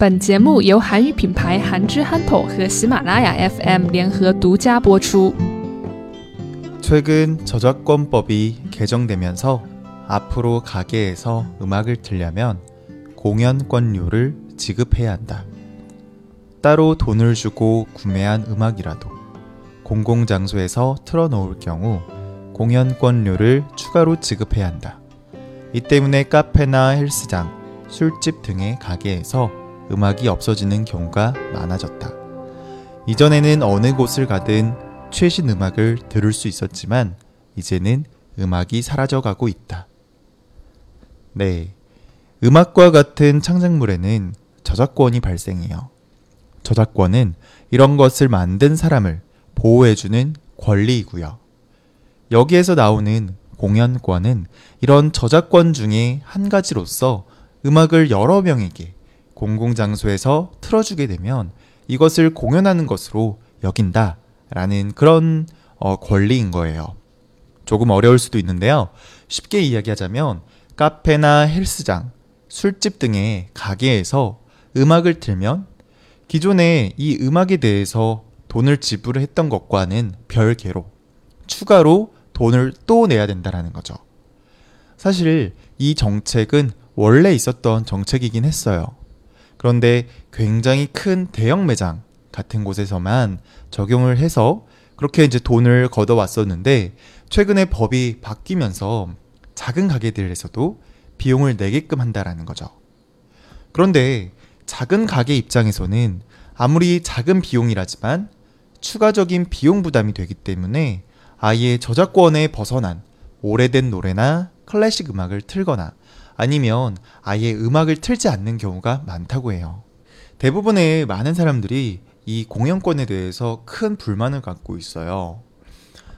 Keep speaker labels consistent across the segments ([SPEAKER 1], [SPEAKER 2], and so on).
[SPEAKER 1] 本节目由韩语品牌韩之憨头和喜马拉雅 FM 联合独家播出。
[SPEAKER 2] 최근 저작권법이 개정되면서 앞으로 가게에서 음악을 틀려면 공연권료를 지급해야 한다. 따로 돈을 주고 구매한 음악이라도 공공장소에서 틀어놓을 경우 공연권료를 추가로 지급해야 한다. 이 때문에 카페나 헬스장, 술집 등의 가게에서 음악이 없어지는 경우가 많아졌다. 이전에는 어느 곳을 가든 최신 음악을 들을 수 있었지만 이제는 음악이 사라져가고 있다. 네. 음악과 같은 창작물에는 저작권이 발생해요. 저작권은 이런 것을 만든 사람을 보호해주는 권리이고요. 여기에서 나오는 공연권은 이런 저작권 중에 한 가지로서 음악을 여러 명에게 공공장소에서 틀어주게 되면 이것을 공연하는 것으로 여긴다. 라는 그런 어, 권리인 거예요. 조금 어려울 수도 있는데요. 쉽게 이야기하자면 카페나 헬스장, 술집 등의 가게에서 음악을 틀면 기존에 이 음악에 대해서 돈을 지불했던 것과는 별개로 추가로 돈을 또 내야 된다라는 거죠. 사실 이 정책은 원래 있었던 정책이긴 했어요. 그런데 굉장히 큰 대형 매장 같은 곳에서만 적용을 해서 그렇게 이제 돈을 걷어왔었는데 최근에 법이 바뀌면서 작은 가게들에서도 비용을 내게끔 한다라는 거죠. 그런데 작은 가게 입장에서는 아무리 작은 비용이라지만 추가적인 비용 부담이 되기 때문에 아예 저작권에 벗어난 오래된 노래나 클래식 음악을 틀거나 아니면 아예 음악을 틀지 않는 경우가 많다고 해요. 대부분의 많은 사람들이 이 공연권에 대해서 큰 불만을 갖고 있어요.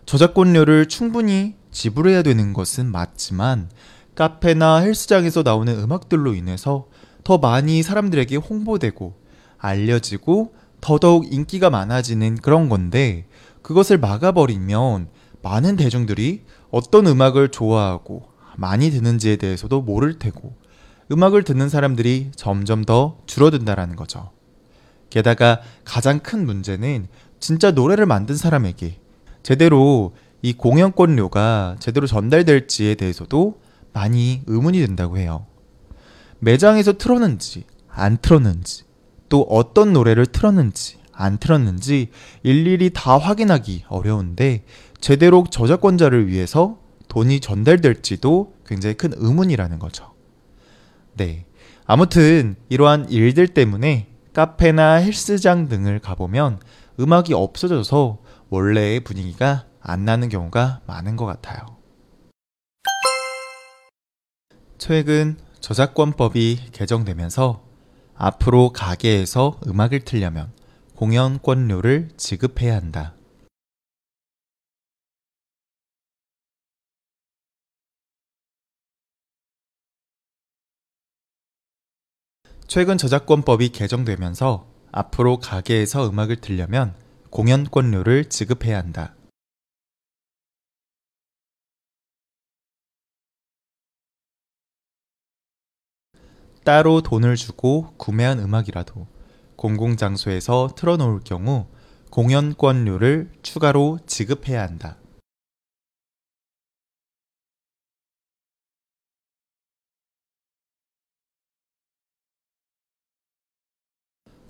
[SPEAKER 2] 저작권료를 충분히 지불해야 되는 것은 맞지만 카페나 헬스장에서 나오는 음악들로 인해서 더 많이 사람들에게 홍보되고 알려지고 더더욱 인기가 많아지는 그런 건데 그것을 막아버리면 많은 대중들이 어떤 음악을 좋아하고 많이 듣는지에 대해서도 모를 테고 음악을 듣는 사람들이 점점 더 줄어든다라는 거죠. 게다가 가장 큰 문제는 진짜 노래를 만든 사람에게 제대로 이 공연권료가 제대로 전달될지에 대해서도 많이 의문이 된다고 해요. 매장에서 틀었는지 안 틀었는지 또 어떤 노래를 틀었는지 안 틀었는지 일일이 다 확인하기 어려운데 제대로 저작권자를 위해서 돈이 전달될지도 굉장히 큰 의문이라는 거죠. 네. 아무튼 이러한 일들 때문에 카페나 헬스장 등을 가보면 음악이 없어져서 원래의 분위기가 안 나는 경우가 많은 것 같아요. 최근 저작권법이 개정되면서 앞으로 가게에서 음악을 틀려면 공연권료를 지급해야 한다. 최근 저작권법이 개정되면서 앞으로 가게에서 음악을 틀려면 공연권료를 지급해야 한다. 따로 돈을 주고 구매한 음악이라도 공공장소에서 틀어놓을 경우 공연권료를 추가로 지급해야 한다.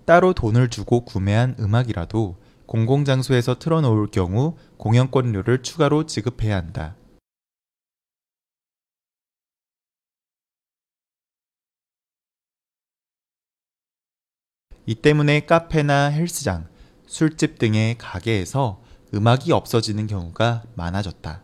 [SPEAKER 2] 따로 돈을 주고 구매한 음악이라도 공공장소에서 틀어놓을 경우 공연권료를 추가로 지급해야 한다. 이 때문에 카페나 헬스장, 술집 등의 가게에서 음악이 없어지는 경우가 많아졌다.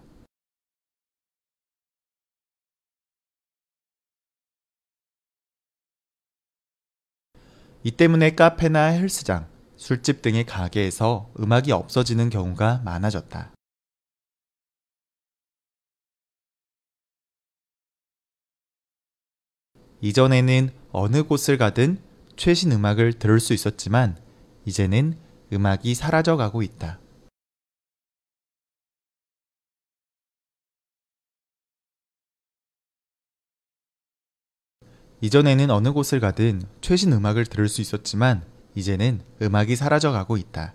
[SPEAKER 2] 이 때문에 카페나 헬스장, 술집 등의 가게에서 음악이 없어지는 경우가 많아졌다. 이전에는 어느 곳을 가든 최신 음악을 들을 수 있었지만 이제는 음악이 사라져 가고 있다. 이전에는 어느 곳을 가든 최신 음악을 들을 수 있었지만 이제는 음악이 사라져 가고 있다.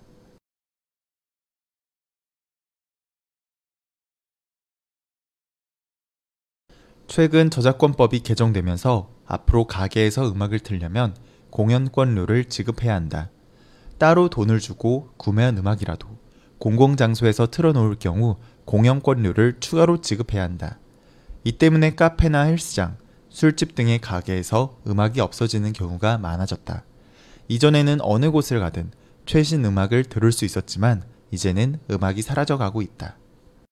[SPEAKER 2] 최근 저작권법이 개정되면서 앞으로 가게에서 음악을 틀려면 공연권 료를 지급해야 한다. 따로 돈을 주고 구매한 음악이라도 공공장소에서 틀어놓을 경우 공연권료를 추가로 지급해야 한다. 이 때문에 카페나 헬스장, 술집 등의 가게에서 음악이 없어지는 경우가 많아졌다. 이전에는 어느 곳을 가든 최신 음악을 들을 수 있었지만 이제는 음악이 사라져가고 있다.